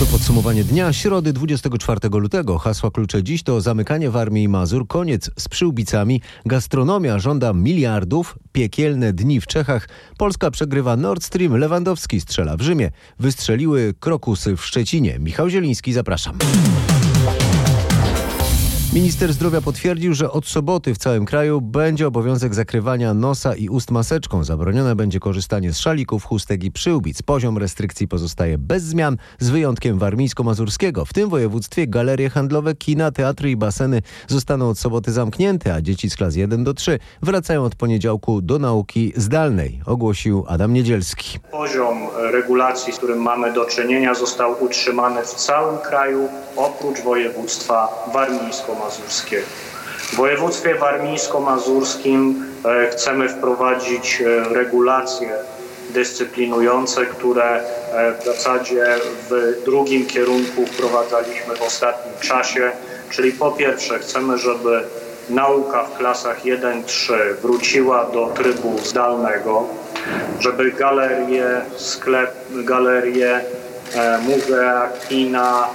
To podsumowanie dnia środy 24 lutego. Hasła klucze dziś to zamykanie w Armii Mazur, koniec z przyłbicami, gastronomia żąda miliardów, piekielne dni w Czechach, Polska przegrywa Nord Stream, Lewandowski strzela w Rzymie, wystrzeliły krokusy w Szczecinie. Michał Zieliński, zapraszam. Minister zdrowia potwierdził, że od soboty w całym kraju będzie obowiązek zakrywania nosa i ust maseczką. Zabronione będzie korzystanie z szalików, chustek i przyłbic. Poziom restrykcji pozostaje bez zmian, z wyjątkiem warmińsko-mazurskiego. W tym województwie galerie handlowe, kina, teatry i baseny zostaną od soboty zamknięte, a dzieci z klas 1 do 3 wracają od poniedziałku do nauki zdalnej, ogłosił Adam Niedzielski. Poziom regulacji, z którym mamy do czynienia, został utrzymany w całym kraju, oprócz województwa warmińsko-mazurskiego. W województwie warmińsko-mazurskim e, chcemy wprowadzić e, regulacje dyscyplinujące, które e, w zasadzie w drugim kierunku wprowadzaliśmy w ostatnim czasie, czyli po pierwsze chcemy, żeby nauka w klasach 1-3 wróciła do trybu zdalnego, żeby galerie, sklep, galerie, muzea, kina,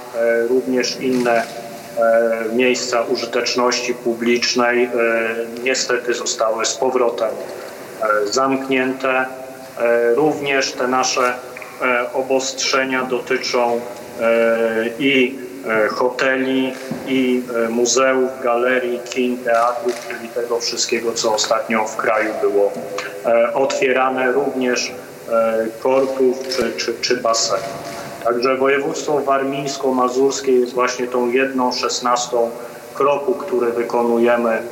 również inne miejsca użyteczności publicznej e, niestety zostały z powrotem e, zamknięte. Również te nasze obostrzenia dotyczą i hoteli, i muzeów, galerii, kin, teatrów, czyli tego wszystkiego, co ostatnio w kraju było otwierane, również kortów czy, czy, czy basenów. Także województwo warmińsko-mazurskie jest właśnie tą jedną szesnastą kroku, który wykonujemy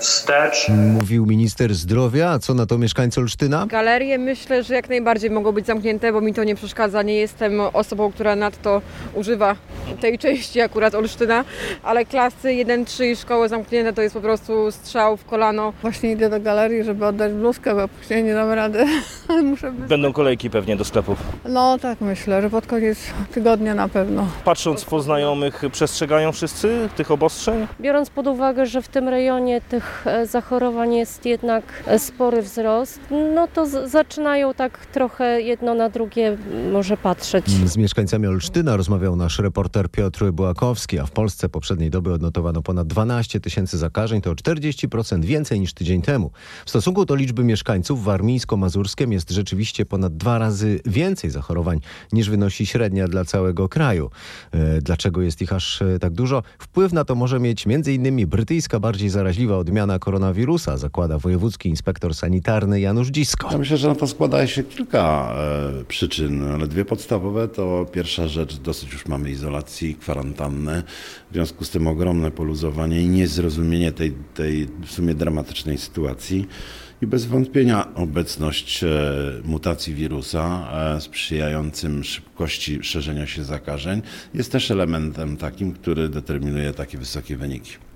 wstecz. Mówił minister zdrowia, a co na to mieszkańcy Olsztyna? Galerie myślę, że jak najbardziej mogą być zamknięte, bo mi to nie przeszkadza. Nie jestem osobą, która nadto używa tej części akurat Olsztyna, ale klasy 1-3 i szkoły zamknięte to jest po prostu strzał w kolano. Właśnie idę do galerii, żeby oddać bluzkę, bo później nie dam rady. Muszę Będą kolejki pewnie do sklepów. No tak myślę, że pod koniec tygodnia na pewno. Patrząc po znajomych, przestrzegają wszyscy tych obostrzeń? Biorąc pod uwagę, że w tym rejonie tych e, zachorowań jest jednak e, spory wzrost, no to zaczynają tak trochę jedno na drugie może patrzeć. Z mieszkańcami Olsztyna rozmawiał nasz reporter Piotr Błakowski, a w Polsce poprzedniej doby odnotowano ponad 12 tysięcy zakażeń, to 40% więcej niż tydzień temu. W stosunku do liczby mieszkańców warmińsko-mazurskiem jest rzeczywiście ponad dwa razy więcej zachorowań niż wynosi średnia dla całego kraju. E, dlaczego jest ich aż tak dużo? Wpływ na to może mieć m.in. brytyjska bardziej zaraźliwa możliwa odmiana koronawirusa, zakłada wojewódzki inspektor sanitarny Janusz Dzisko. Ja myślę, że na to składa się kilka e, przyczyn, ale dwie podstawowe to pierwsza rzecz, dosyć już mamy izolacji, kwarantanny, w związku z tym ogromne poluzowanie i niezrozumienie tej, tej w sumie dramatycznej sytuacji. I bez wątpienia obecność e, mutacji wirusa e, sprzyjającym szybkości szerzenia się zakażeń jest też elementem takim, który determinuje takie wysokie wyniki.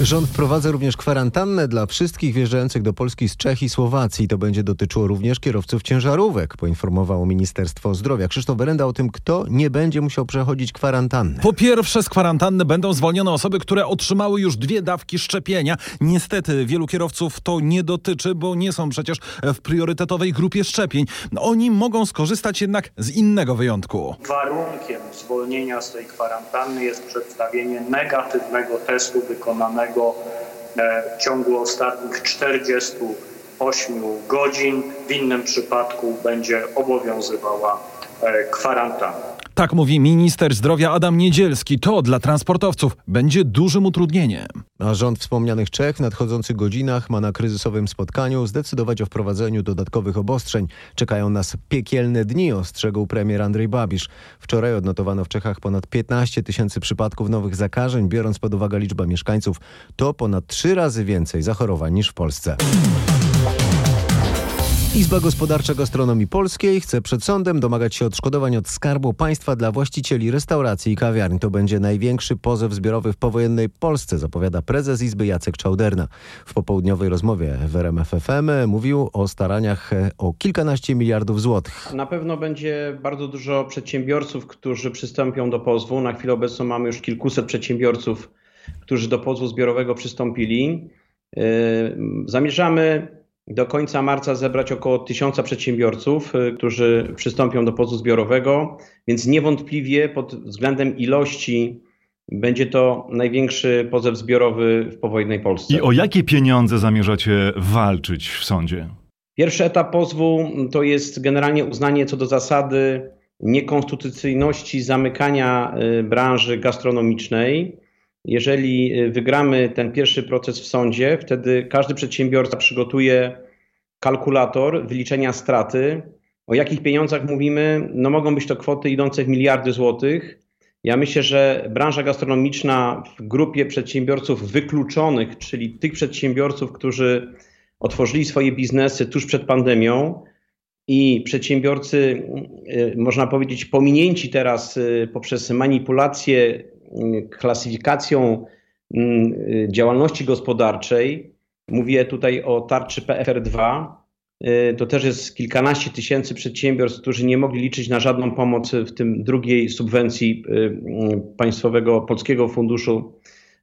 Rząd wprowadza również kwarantannę dla wszystkich wjeżdżających do Polski z Czech i Słowacji. To będzie dotyczyło również kierowców ciężarówek, poinformowało Ministerstwo Zdrowia. Krzysztof Berenda o tym, kto nie będzie musiał przechodzić kwarantannę. Po pierwsze z kwarantanny będą zwolnione osoby, które otrzymały już dwie dawki szczepienia. Niestety wielu kierowców to nie dotyczy, bo nie są przecież w priorytetowej grupie szczepień. Oni mogą skorzystać jednak z innego wyjątku. Warunkiem zwolnienia z tej kwarantanny jest przedstawienie negatywnego testu wykonanego E, w ciągu ostatnich 48 godzin. W innym przypadku będzie obowiązywała e, kwarantanna. Tak mówi minister zdrowia Adam Niedzielski. To dla transportowców będzie dużym utrudnieniem. A rząd wspomnianych Czech w nadchodzących godzinach ma na kryzysowym spotkaniu zdecydować o wprowadzeniu dodatkowych obostrzeń. Czekają nas piekielne dni, ostrzegł premier Andrzej Babisz. Wczoraj odnotowano w Czechach ponad 15 tysięcy przypadków nowych zakażeń. Biorąc pod uwagę liczbę mieszkańców, to ponad trzy razy więcej zachorowań niż w Polsce. Izba Gospodarcza Gastronomii Polskiej chce przed sądem domagać się odszkodowań od Skarbu Państwa dla właścicieli restauracji i kawiarni. To będzie największy pozew zbiorowy w powojennej Polsce, zapowiada prezes Izby Jacek Czauderna. W popołudniowej rozmowie w RMF FM mówił o staraniach o kilkanaście miliardów złotych. Na pewno będzie bardzo dużo przedsiębiorców, którzy przystąpią do pozwu. Na chwilę obecną mamy już kilkuset przedsiębiorców, którzy do pozwu zbiorowego przystąpili. Yy, zamierzamy do końca marca zebrać około tysiąca przedsiębiorców, którzy przystąpią do pozwu zbiorowego, więc niewątpliwie pod względem ilości będzie to największy pozew zbiorowy w powojennej Polsce. I o jakie pieniądze zamierzacie walczyć w sądzie? Pierwszy etap pozwu to jest generalnie uznanie co do zasady niekonstytucyjności zamykania y, branży gastronomicznej. Jeżeli y, wygramy ten pierwszy proces w sądzie, wtedy każdy przedsiębiorca przygotuje kalkulator wyliczenia straty. O jakich pieniądzach mówimy? No mogą być to kwoty idące w miliardy złotych. Ja myślę, że branża gastronomiczna w grupie przedsiębiorców wykluczonych, czyli tych przedsiębiorców, którzy otworzyli swoje biznesy tuż przed pandemią i przedsiębiorcy, y, można powiedzieć, pominięci teraz y, poprzez manipulację y, klasyfikacją działalności gospodarczej, mówię tutaj o tarczy PFR2, to też jest kilkanaście tysięcy przedsiębiorstw, którzy nie mogli liczyć na żadną pomoc w tym drugiej subwencji Państwowego Polskiego Funduszu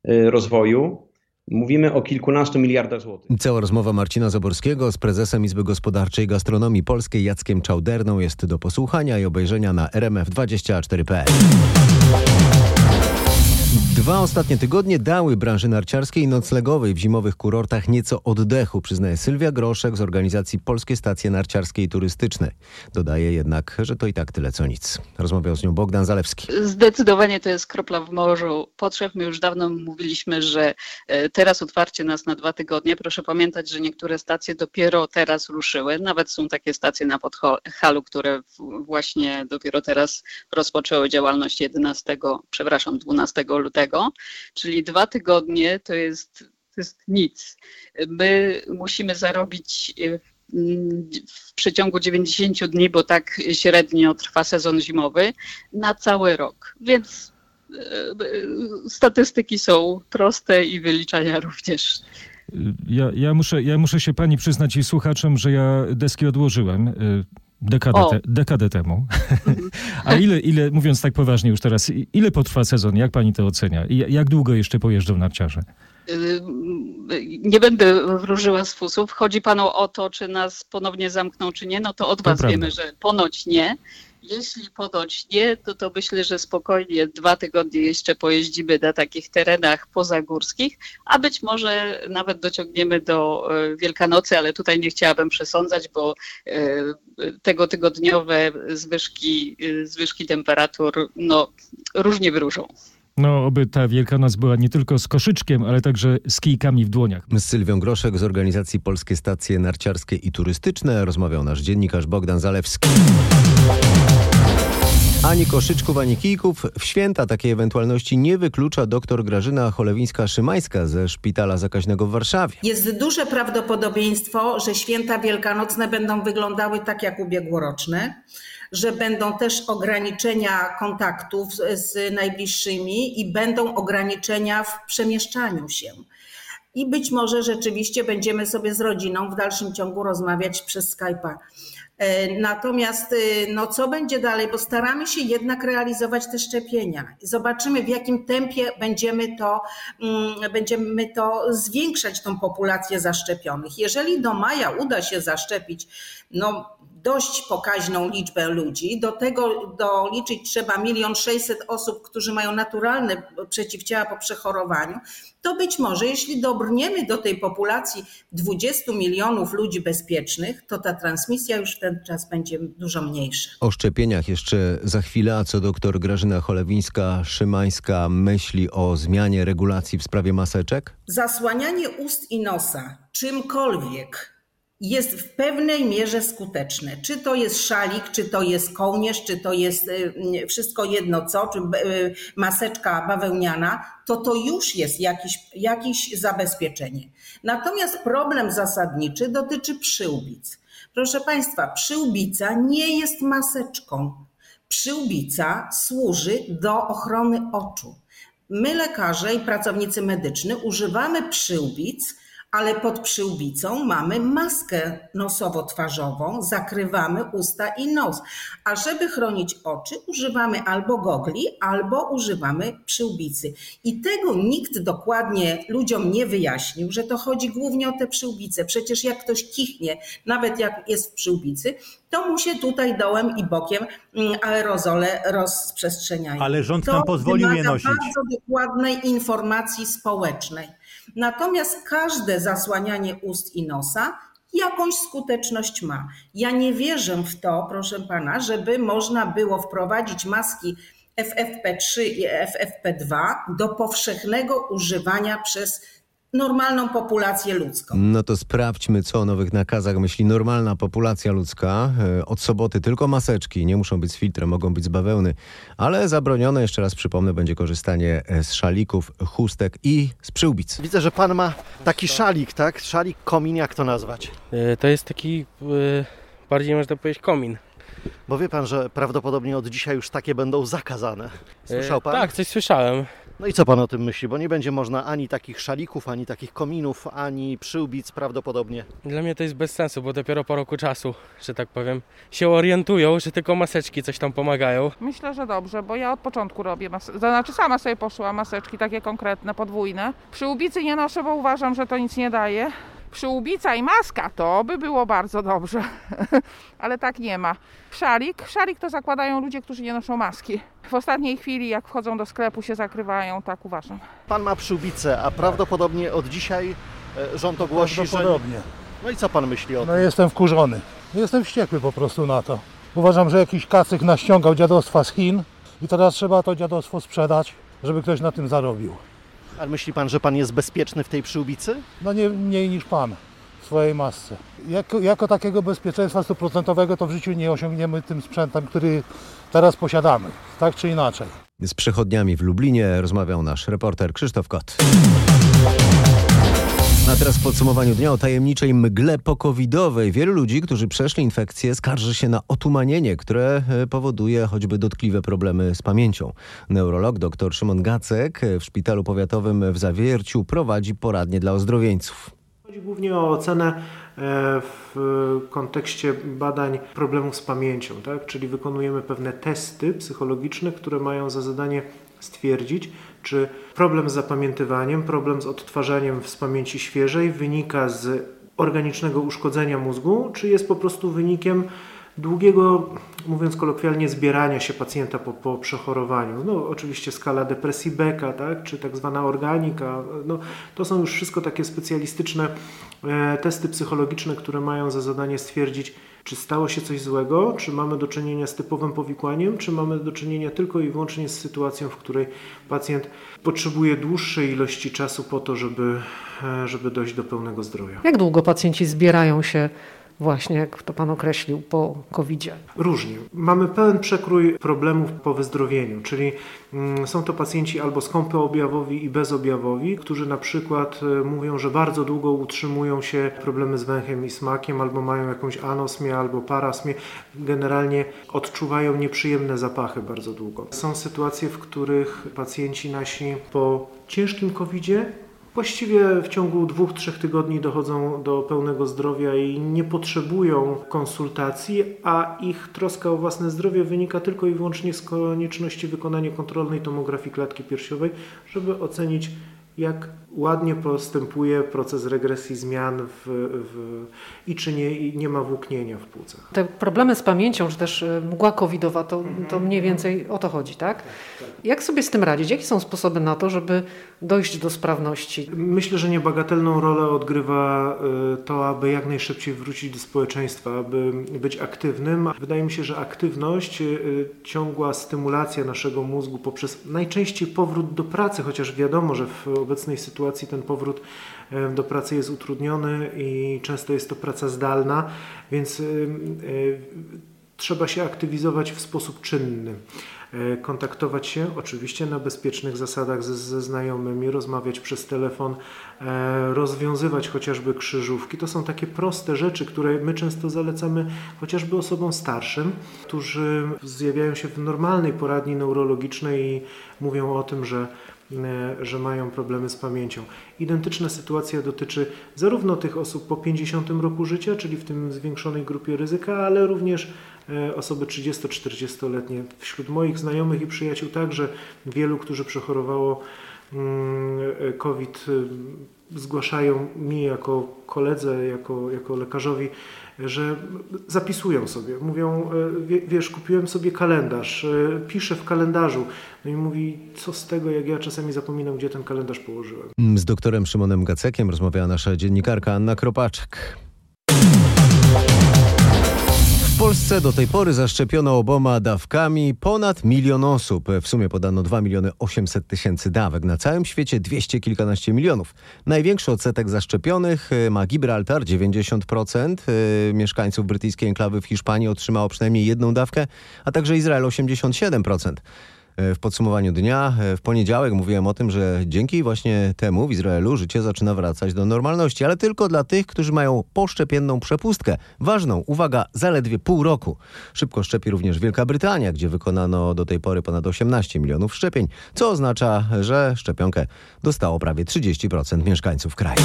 Rozwoju. Mówimy o kilkunastu miliardach złotych. Cała rozmowa Marcina Zaborskiego z prezesem Izby Gospodarczej Gastronomii Polskiej Jackiem Czauderną jest do posłuchania i obejrzenia na rmf24.pl. Dwa ostatnie tygodnie dały branży narciarskiej i noclegowej w zimowych kurortach nieco oddechu, przyznaje Sylwia Groszek z organizacji Polskie Stacje Narciarskie i Turystyczne. Dodaje jednak, że to i tak tyle co nic. Rozmawiał z nią Bogdan Zalewski. Zdecydowanie to jest kropla w morzu potrzeb. My już dawno mówiliśmy, że e, teraz otwarcie nas na dwa tygodnie. Proszę pamiętać, że niektóre stacje dopiero teraz ruszyły. Nawet są takie stacje na Podhalu, które właśnie dopiero teraz rozpoczęły działalność 11, przepraszam, 12 lutego, czyli dwa tygodnie to jest, to jest nic. My musimy zarobić e, w przeciągu 90 dni, bo tak średnio trwa sezon zimowy, na cały rok. Więc e, statystyki są proste i wyliczania również. Ja, ja, muszę, ja muszę się pani przyznać i słuchaczom, że ja deski odłożyłem Dekadę, te, dekadę temu. A ile, ile, mówiąc tak poważnie już teraz, ile potrwa sezon? Jak pani to ocenia? I jak długo jeszcze pojeżdżą narciarze? Nie będę wróżyła z fusów. Chodzi panu o to, czy nas ponownie zamkną, czy nie. No to od to was prawda. wiemy, że ponoć nie. Jeśli ponoć nie, to to myślę, że spokojnie dwa tygodnie jeszcze pojeździmy na takich terenach pozagórskich, a być może nawet dociągniemy do e, Wielkanocy, ale tutaj nie chciałabym przesądzać, bo e, tego tygodniowe zwyżki, e, zwyżki temperatur no, różnie wyróżą. No, oby ta Wielkanoc była nie tylko z koszyczkiem, ale także z kijkami w dłoniach. Z Sylwią Groszek z organizacji Polskie Stacje Narciarskie i Turystyczne rozmawiał nasz dziennikarz Bogdan Zalewski. Ani koszyczków, ani kijków. W święta takiej ewentualności nie wyklucza dr Grażyna Cholewińska-Szymańska ze Szpitala Zakaźnego w Warszawie. Jest duże prawdopodobieństwo, że święta wielkanocne będą wyglądały tak jak ubiegłoroczne że będą też ograniczenia kontaktów z najbliższymi i będą ograniczenia w przemieszczaniu się. I być może rzeczywiście będziemy sobie z rodziną w dalszym ciągu rozmawiać przez Skype'a. E, natomiast e, no, co będzie dalej, bo staramy się jednak realizować te szczepienia zobaczymy w jakim tempie będziemy to, mm, będziemy to zwiększać tą populację zaszczepionych. Jeżeli do maja uda się zaszczepić no, dość pokaźną liczbę ludzi. Do tego doliczyć trzeba milion sześćset osób, którzy mają naturalne przeciwciała po przechorowaniu. To być może, jeśli dobrniemy do tej populacji 20 milionów ludzi bezpiecznych, to ta transmisja już w ten czas będzie dużo mniejsza. O szczepieniach jeszcze za chwilę, a co doktor Grażyna Cholewińska-Szymańska myśli o zmianie regulacji w sprawie maseczek? Zasłanianie ust i nosa czymkolwiek jest w pewnej mierze skuteczne. Czy to jest szalik, czy to jest kołnierz, czy to jest y, wszystko jedno co, czy y, maseczka bawełniana, to to już jest jakieś, jakieś zabezpieczenie. Natomiast problem zasadniczy dotyczy przyłbic. Proszę Państwa, przyłbica nie jest maseczką. Przyłbica służy do ochrony oczu. My, lekarze i pracownicy medyczni, używamy przyłbic, ale pod przyłbicą mamy maskę nosowo-twarzową, zakrywamy usta i nos. A żeby chronić oczy, używamy albo gogli, albo używamy przyłbicy. I tego nikt dokładnie ludziom nie wyjaśnił, że to chodzi głównie o te przyłbice. Przecież jak ktoś kichnie, nawet jak jest w przyłbicy, to mu się tutaj dołem i bokiem mm, aerozole rozprzestrzeniają. Ale rząd to nam pozwolił je nosić. bardzo dokładnej informacji społecznej. Natomiast każde zasłanianie ust i nosa jakąś skuteczność ma. Ja nie wierzę w to, proszę pana, żeby można było wprowadzić maski FFP3 i FFP2 do powszechnego używania przez normalną populację ludzką. No to sprawdźmy, co o nowych nakazach myśli normalna populacja ludzka. E, Od soboty tylko maseczki, nie muszą być z filtrem, mogą być z bawełny, ale zabronione, jeszcze raz przypomnę, będzie korzystanie e, z szalików, chustek i z przyłbic. Widzę, że pan ma taki szalik, tak? Szalik, komin, jak to nazwać? E, To jest taki bardziej można powiedzieć komin. Bo wie pan, że prawdopodobnie od dzisiaj już takie będą zakazane. Słyszał pan? E, Tak, coś słyszałem. No i co pan o tym myśli? Bo nie będzie można ani takich szalików, ani takich kominów, ani przyłbic prawdopodobnie. Dla mnie to jest bez sensu, bo dopiero po roku czasu, że tak powiem, się orientują, że tylko maseczki coś tam pomagają. Myślę, że dobrze, bo ja od początku robię maseczki. Znaczy sama sobie poszłam maseczki takie konkretne, podwójne. Przyłbicy nie noszę, bo uważam, że to nic nie daje. Przyłbica i maska to by było bardzo dobrze, ale tak nie ma. Szalik, szalik to zakładają ludzie, którzy nie noszą maski. W ostatniej chwili, jak wchodzą do sklepu, się zakrywają, tak uważam. Pan ma przyłbicę, a prawdopodobnie od dzisiaj e, rząd ogłosi, że... Prawdopodobnie. No i co pan myśli o tym? No jestem wkurzony. Jestem wściekły po prostu na to. Uważam, że jakiś kacyk naściągał dziadostwa z Chin i teraz trzeba to dziadostwo sprzedać, żeby ktoś na tym zarobił. Ale myśli pan, że pan jest bezpieczny w tej przyłbicy? No nie mniej niż pan w swojej masce. Jako, jako takiego bezpieczeństwa stuprocentowego to w życiu nie osiągniemy tym sprzętem, który teraz posiadamy. Tak czy inaczej. Z przechodniami w Lublinie rozmawiał nasz reporter Krzysztof Kot. A teraz w podsumowaniu dnia o tajemniczej mgle pokowidowej. Wielu ludzi, którzy przeszli infekcję, skarży się na otumanienie, które e, powoduje choćby dotkliwe problemy z pamięcią. Neurolog dr Szymon Gacek w szpitalu powiatowym w Zawierciu prowadzi poradnie dla ozdrowieńców. Chodzi głównie o ocenę e, w kontekście badań problemów z pamięcią, tak? czyli wykonujemy pewne testy psychologiczne, które mają za zadanie stwierdzić, czy problem z zapamiętywaniem, problem z odtwarzaniem z pamięci świeżej wynika z organicznego uszkodzenia mózgu, czy jest po prostu wynikiem długiego, mówiąc kolokwialnie, zbierania się pacjenta po, po przechorowaniu. No, oczywiście skala depresji Becka, tak, czy tak zwana organika. No, to są już wszystko takie specjalistyczne e, testy psychologiczne, które mają za zadanie stwierdzić, czy stało się coś złego, czy mamy do czynienia z typowym powikłaniem, czy mamy do czynienia tylko i wyłącznie z sytuacją, w której pacjent potrzebuje dłuższej ilości czasu po to, żeby, e, żeby dojść do pełnego zdrowia. Jak długo pacjenci zbierają się właśnie, jak to Pan określił, po COVID-zie? Różnie. Mamy pełen przekrój problemów po wyzdrowieniu, czyli mm, są to pacjenci albo skąpoobjawowi i bezobjawowi, którzy na przykład e, mówią, że bardzo długo utrzymują się problemy z węchem i smakiem, albo mają jakąś anosmię, albo parasmię. Generalnie odczuwają nieprzyjemne zapachy bardzo długo. Są sytuacje, w których pacjenci nasi po ciężkim COVID-zie Właściwie w ciągu dwóch, trzech tygodni dochodzą do pełnego zdrowia i nie potrzebują konsultacji, a ich troska o własne zdrowie wynika tylko i wyłącznie z konieczności wykonania kontrolnej tomografii klatki piersiowej, żeby ocenić, jak ładnie postępuje proces regresji zmian w, w, i czy nie, nie ma włóknienia w płucach. Te problemy z pamięcią, czy też y, mgła covidowa, to, to mniej więcej o to chodzi, tak? Jak sobie z tym radzić? Jakie są sposoby na to, żeby dojść do sprawności? Myślę, że niebagatelną rolę odgrywa y, to, aby jak najszybciej wrócić do społeczeństwa, aby być aktywnym. Wydaje mi się, że aktywność, y, ciągła stymulacja naszego mózgu poprzez najczęściej powrót do pracy, chociaż wiadomo, że w obecnej sytuacji ten powrót y, do pracy jest utrudniony i często jest to praca zdalna, więc trzeba się aktywizować w sposób czynny kontaktować się oczywiście na bezpiecznych zasadach ze, ze, znajomymi, rozmawiać przez telefon, rozwiązywać chociażby krzyżówki. To są takie proste rzeczy, które my często zalecamy chociażby osobom starszym, którzy zjawiają się w normalnej poradni neurologicznej i mówią o tym, że że mają problemy z pamięcią. Identyczna sytuacja dotyczy zarówno tych osób po 50 roku życia, czyli w tym zwiększonej grupie ryzyka, ale również osoby 30-40-letnie. Wśród moich znajomych i przyjaciół także wielu, którzy przechorowało mm, COVID, zgłaszają mi jako koledze, jako, jako lekarzowi, że zapisują sobie. Mówią, wiesz, kupiłem sobie kalendarz, piszę w kalendarzu. No i mówi, co z tego, jak ja czasami zapominam, gdzie ten kalendarz położyłem. Z doktorem Szymonem Gacekiem rozmawiała nasza dziennikarka Anna Kropaczek. Polsce do tej pory zaszczepiono oboma dawkami ponad milion osób. W sumie podano 2 miliony 800 tysięcy dawek. Na całym świecie 200 kilkanaście milionów. Największy odsetek zaszczepionych ma Gibraltar, 90%. Mieszkańców brytyjskiej enklawy w Hiszpanii otrzymało przynajmniej jedną dawkę, a także Izrael 87%. W podsumowaniu dnia w poniedziałek mówiłem o tym, że dzięki właśnie temu w Izraelu życie zaczyna wracać do normalności, ale tylko dla tych, którzy mają poszczepienną przepustkę. Ważną, uwaga, zaledwie pół roku. Szybko szczepi również Wielka Brytania, gdzie wykonano do tej pory ponad 18 milionów szczepień, co oznacza, że szczepionkę dostało prawie 30% mieszkańców kraju.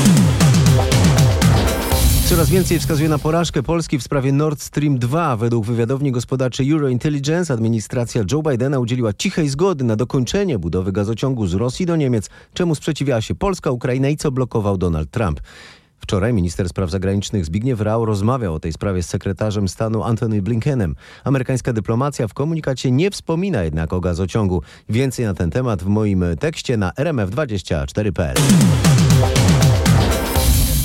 Coraz więcej wskazuje na porażkę Polski w sprawie Nord Stream 2. Według wywiadowni gospodarczej Eurointelligence administracja Joe Bidena udzieliła cichej zgody na dokończenie budowy gazociągu z Rosji do Niemiec, czemu sprzeciwiała się Polska, Ukraina i co blokował Donald Trump. Wczoraj minister spraw zagranicznych Zbigniew Rau rozmawiał o tej sprawie z sekretarzem stanu Antony Blinkenem. Amerykańska dyplomacja w komunikacie nie wspomina jednak o gazociągu. Więcej na ten temat w moim tekście na rmf24.pl.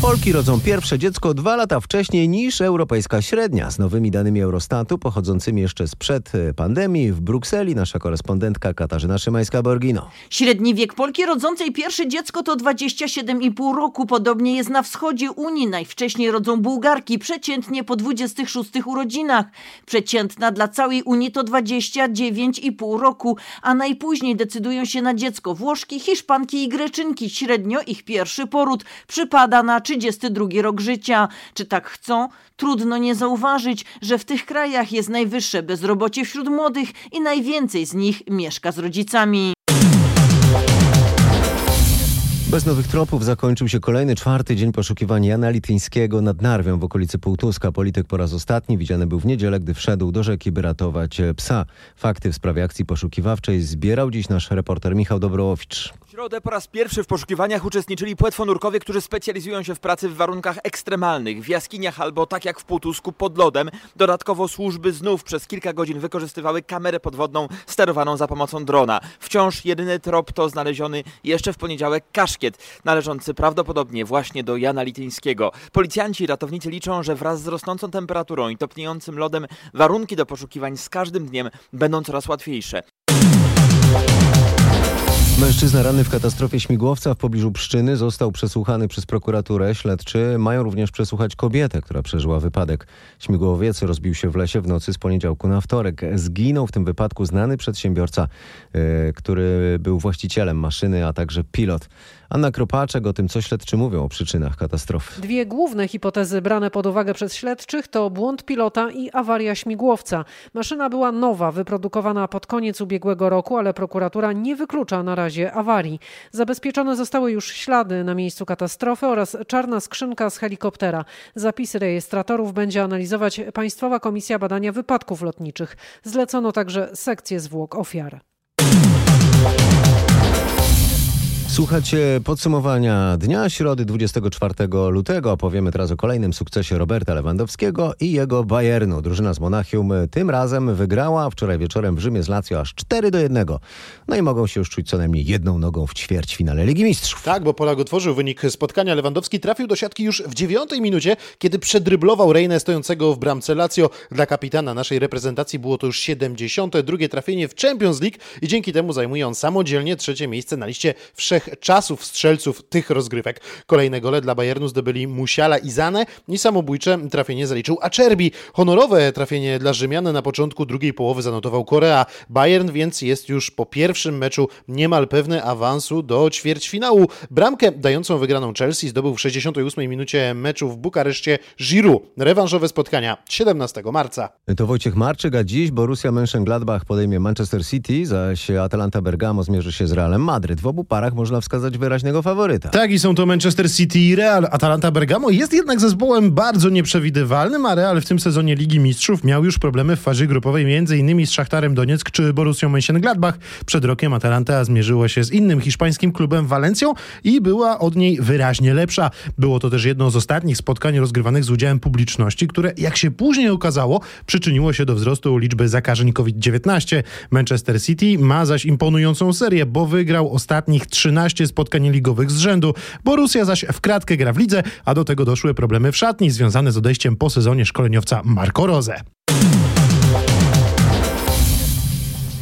Polki rodzą pierwsze dziecko dwa lata wcześniej niż europejska średnia. Z nowymi danymi Eurostatu pochodzącymi jeszcze sprzed pandemii w Brukseli nasza korespondentka Katarzyna Szymańska-Borgino. Średni wiek Polki rodzącej pierwsze dziecko to 27,5 roku. Podobnie jest na wschodzie Unii. Najwcześniej rodzą Bułgarki, przeciętnie po 26 urodzinach. Przeciętna dla całej Unii to 29,5 roku, a najpóźniej decydują się na dziecko Włoszki, Hiszpanki i Greczynki. Średnio ich pierwszy poród przypada na 32 rok życia. Czy tak chcą? Trudno nie zauważyć, że w tych krajach jest najwyższe bezrobocie wśród młodych i najwięcej z nich mieszka z rodzicami. Bez nowych tropów zakończył się kolejny czwarty dzień poszukiwań Jana Lityńskiego nad Narwią w okolicy Półtuska. Polityk po raz ostatni widziany był w niedzielę, gdy wszedł do rzeki, by ratować psa. Fakty w sprawie akcji poszukiwawczej zbierał dziś nasz reporter Michał Dobrołowicz. W środę po raz pierwszy w poszukiwaniach uczestniczyli płetwonurkowie, którzy specjalizują się w pracy w warunkach ekstremalnych, w jaskiniach albo tak jak w Półtusku pod lodem. Dodatkowo służby znów przez kilka godzin wykorzystywały kamerę podwodną sterowaną za pomocą drona. Wciąż jedyny trop to znaleziony jeszcze w poniedziałek kaszkiet, należący prawdopodobnie właśnie do Jana Lityńskiego. Policjanci i ratownicy liczą, że wraz z rosnącą temperaturą i topniejącym lodem warunki do poszukiwań z każdym dniem będą coraz łatwiejsze. Mężczyzna ranny w katastrofie śmigłowca w pobliżu Pszczyny został przesłuchany przez prokuraturę. Śledczy mają również przesłuchać kobietę, która przeżyła wypadek. Śmigłowiec rozbił się w lesie w nocy z poniedziałku na wtorek. Zginął w tym wypadku znany przedsiębiorca, yy, który był właścicielem maszyny, a także pilot. Anna Kropaczek o tym, co śledczy mówią o przyczynach katastrofy. Dwie główne hipotezy brane pod uwagę przez śledczych to błąd pilota i awaria śmigłowca. Maszyna była nowa, wyprodukowana pod koniec ubiegłego roku, ale prokuratura nie wyklucza na razie awarii. Zabezpieczone zostały już ślady na miejscu katastrofy oraz czarna skrzynka z helikoptera. Zapisy rejestratorów będzie analizować Państwowa Komisja Badania Wypadków Lotniczych. Zlecono także sekcję zwłok ofiar. Słuchacie podsumowania dnia środy 24 lutego. Opowiemy teraz o kolejnym sukcesie Roberta Lewandowskiego i jego Bayernu. Drużyna z Monachium tym razem wygrała wczoraj wieczorem w Rzymie z Lazio aż 4 do 1. No i mogą się już czuć co najmniej jedną nogą w ćwierćfinale Ligi Mistrzów. Tak, bo Polak otworzył wynik spotkania. Lewandowski trafił do siatki już w dziewiątej minucie, kiedy przedryblował Reinę stojącego w bramce Lazio. Dla kapitana naszej reprezentacji było to już 72 trafienie w Champions League i dzięki temu zajmuje on samodzielnie trzecie miejsce na liście wszech trzech czasów strzelców tych rozgrywek. Kolejne gole dla Bayernu zdobyli Musiala i Zane i samobójcze trafienie zaliczył Acerbi. Honorowe trafienie dla Rzymian na początku drugiej połowy zanotował Korea. Bayern więc jest już po pierwszym meczu niemal pewny awansu do ćwierćfinału. Bramkę dającą wygraną Chelsea zdobył w 68 minucie meczu w Bukareszcie Giroud. Rewanżowe spotkania 17 marca. To Wojciech Marczyk, a dziś Borussia Mönchengladbach podejmie Manchester City, zaś Atalanta Bergamo zmierzy się z Realem Madryt. W obu parach można wskazać wyraźnego faworyta. Tak i są to Manchester City i Real. Atalanta Bergamo jest jednak zespołem bardzo nieprzewidywalnym, a Real w tym sezonie Ligi Mistrzów miał już problemy w fazie grupowej m.in. z Szachtarem Donieck czy Borussią Mönchengladbach. Przed rokiem Atalanta zmierzyło się z innym hiszpańskim klubem Walencją i była od niej wyraźnie lepsza. Było to też jedno z ostatnich spotkań rozgrywanych z udziałem publiczności, które jak się później okazało przyczyniło się do wzrostu liczby zakażeń COVID-19. Manchester City ma zaś imponującą serię, bo wygrał ostatnich 13 spotkań ligowych z rzędu. Borussia zaś w kratkę gra w lidze, a do tego doszły problemy w szatni związane z odejściem po sezonie szkoleniowca Marco Rose.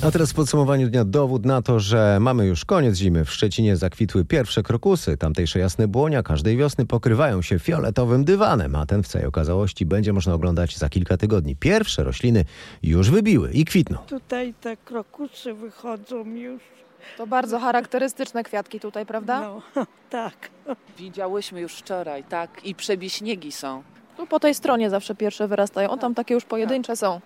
A teraz w podsumowaniu dnia dowód na to, że mamy już koniec zimy. W Szczecinie zakwitły pierwsze krokusy. Tamtejsze jasne błonia każdej wiosny pokrywają się fioletowym dywanem, a ten w całej okazałości będzie można oglądać za kilka tygodni. Pierwsze rośliny już wybiły i kwitną. Tutaj te krokusy wychodzą już. To bardzo charakterystyczne kwiatki tutaj, prawda? No, tak. Widziałyśmy już wczoraj, tak, i przebiśniegi są. Tu po tej stronie zawsze pierwsze wyrastają. O, tam takie już pojedyncze są.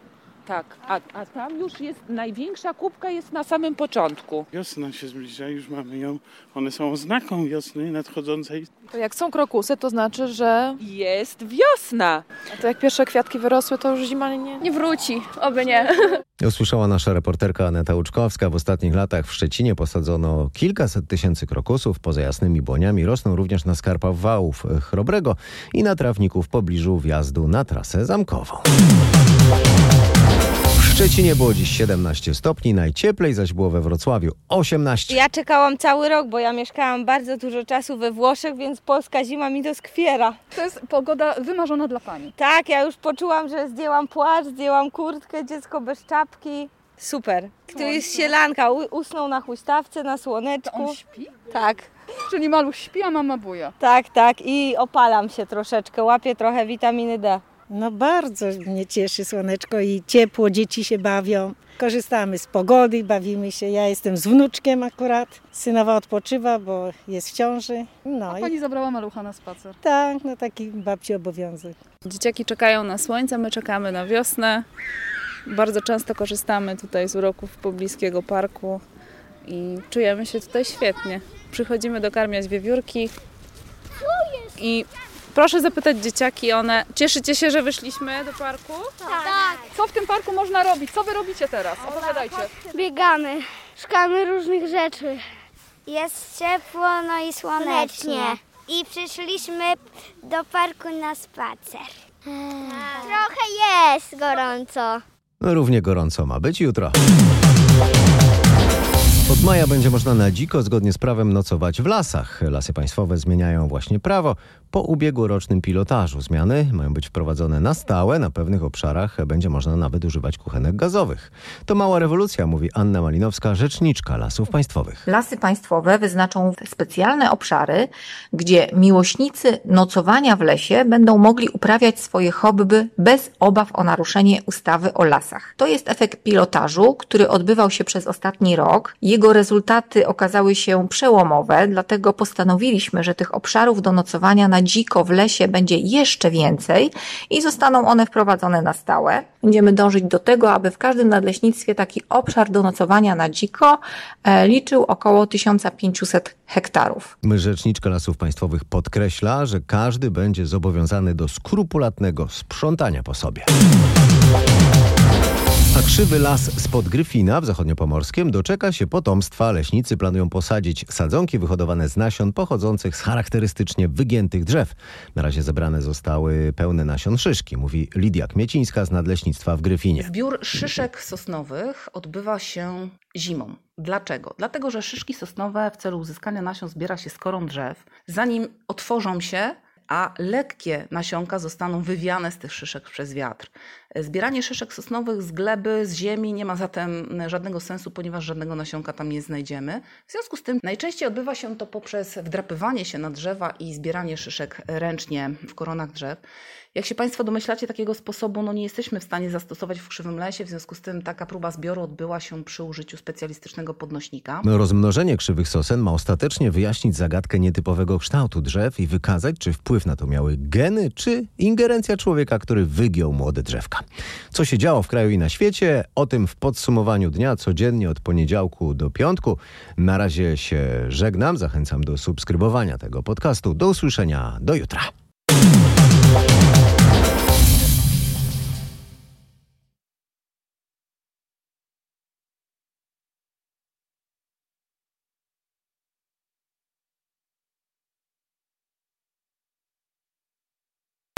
Tak, a, a tam już jest, największa kubka jest na samym początku. Wiosna się zbliża, już mamy ją. One są oznaką wiosny nadchodzącej. To jak są krokusy, to znaczy, że... Jest wiosna! A to jak pierwsze kwiatki wyrosły, to już zima nie... Nie wróci, oby nie. Usłyszała nasza reporterka Aneta Łuczkowska. W ostatnich latach w Szczecinie posadzono kilkaset tysięcy krokusów. Poza jasnymi błoniami rosną również na skarpach wałów Chrobrego i na trawniku w pobliżu wjazdu na trasę zamkową. W Szczecinie było dziś 17 stopni, najcieplej zaś było we Wrocławiu 18. Ja czekałam cały rok, bo ja mieszkałam bardzo dużo czasu we Włoszech, więc polska zima mi doskwiera. To jest pogoda wymarzona dla Pani. Tak, ja już poczułam, że zdjęłam płaszcz, zdjęłam kurtkę, dziecko bez czapki. Super. Tu jest sielanka, U- usnął na huśtawce, na słoneczku. To on śpi? Tak. Czyli maluch śpi, a mama buja. Tak, tak i opalam się troszeczkę, łapię trochę witaminy D. No bardzo mnie cieszy słoneczko i ciepło, dzieci się bawią. Korzystamy z pogody, bawimy się. Ja jestem z wnuczkiem akurat. Synowa odpoczywa, bo jest w ciąży. No A i Pani zabrała malucha na spacer. tak, no taki babci obowiązek. Dzieciaki czekają na słońce, my czekamy na wiosnę. Bardzo często korzystamy tutaj z uroków pobliskiego parku i czujemy się tutaj świetnie. Przychodzimy dokarmiać wiewiórki i proszę zapytać dzieciaki, one cieszycie się, że wyszliśmy do parku? Tak. Co w tym parku można robić? Co wy robicie teraz? Opowiadajcie. Biegamy, szukamy różnych rzeczy. Jest ciepło, no i słonecznie. I przyszliśmy do parku na spacer. Trochę jest gorąco. Równie gorąco ma być jutro. Od maja będzie można na dziko, zgodnie z prawem, nocować w lasach. Lasy państwowe zmieniają właśnie prawo po ubiegłorocznym pilotażu. Zmiany mają być wprowadzone na stałe. Na pewnych obszarach będzie można nawet używać kuchenek gazowych. To mała rewolucja, mówi Anna Malinowska, rzeczniczka Lasów Państwowych. Lasy państwowe wyznaczą specjalne obszary, gdzie miłośnicy nocowania w lesie będą mogli uprawiać swoje hobby bez obaw o naruszenie ustawy o lasach. To jest efekt pilotażu, który odbywał się przez ostatni rok. Jego rezultaty okazały się przełomowe, dlatego postanowiliśmy, że tych obszarów do nocowania na dziko w lesie będzie jeszcze więcej i zostaną one wprowadzone na stałe. Będziemy dążyć do tego, aby w każdym nadleśnictwie taki obszar do nocowania na dziko e, liczył około 1500 hektarów. Rzeczniczka Lasów Państwowych podkreśla, że każdy będzie zobowiązany do skrupulatnego sprzątania po sobie. A krzywy las spod Gryfina w zachodniopomorskiem doczeka się potomstwa. Leśnicy planują posadzić sadzonki wyhodowane z nasion pochodzących z charakterystycznie wygiętych drzew. Na razie zebrane zostały pełne nasion szyszki, mówi Lidia Kmiecińska z Nadleśnictwa w Gryfinie. Zbiór szyszek sosnowych odbywa się zimą. Dlaczego? Dlatego, że szyszki sosnowe w celu uzyskania nasion zbiera się z korą drzew. Zanim otworzą się, a lekkie nasionka zostaną wywiane z tych szyszek przez wiatr. Zbieranie szyszek sosnowych z gleby, z ziemi nie ma zatem żadnego sensu, ponieważ żadnego nasionka tam nie znajdziemy. W związku z tym najczęściej odbywa się to poprzez wdrapywanie się na drzewa i zbieranie szyszek ręcznie w koronach drzew. Jak się Państwo domyślacie, takiego sposobu no, nie jesteśmy w stanie zastosować w krzywym lesie, w związku z tym taka próba zbioru odbyła się przy użyciu specjalistycznego podnośnika. Rozmnożenie krzywych sosen ma ostatecznie wyjaśnić zagadkę nietypowego kształtu drzew i wykazać, czy wpływ na to miały geny, czy ingerencja człowieka, który wygiął młode drzewka. Co się działo w kraju i na świecie, o tym w podsumowaniu dnia codziennie od poniedziałku do piątku. Na razie się żegnam, zachęcam do subskrybowania tego podcastu. Do usłyszenia, do jutra.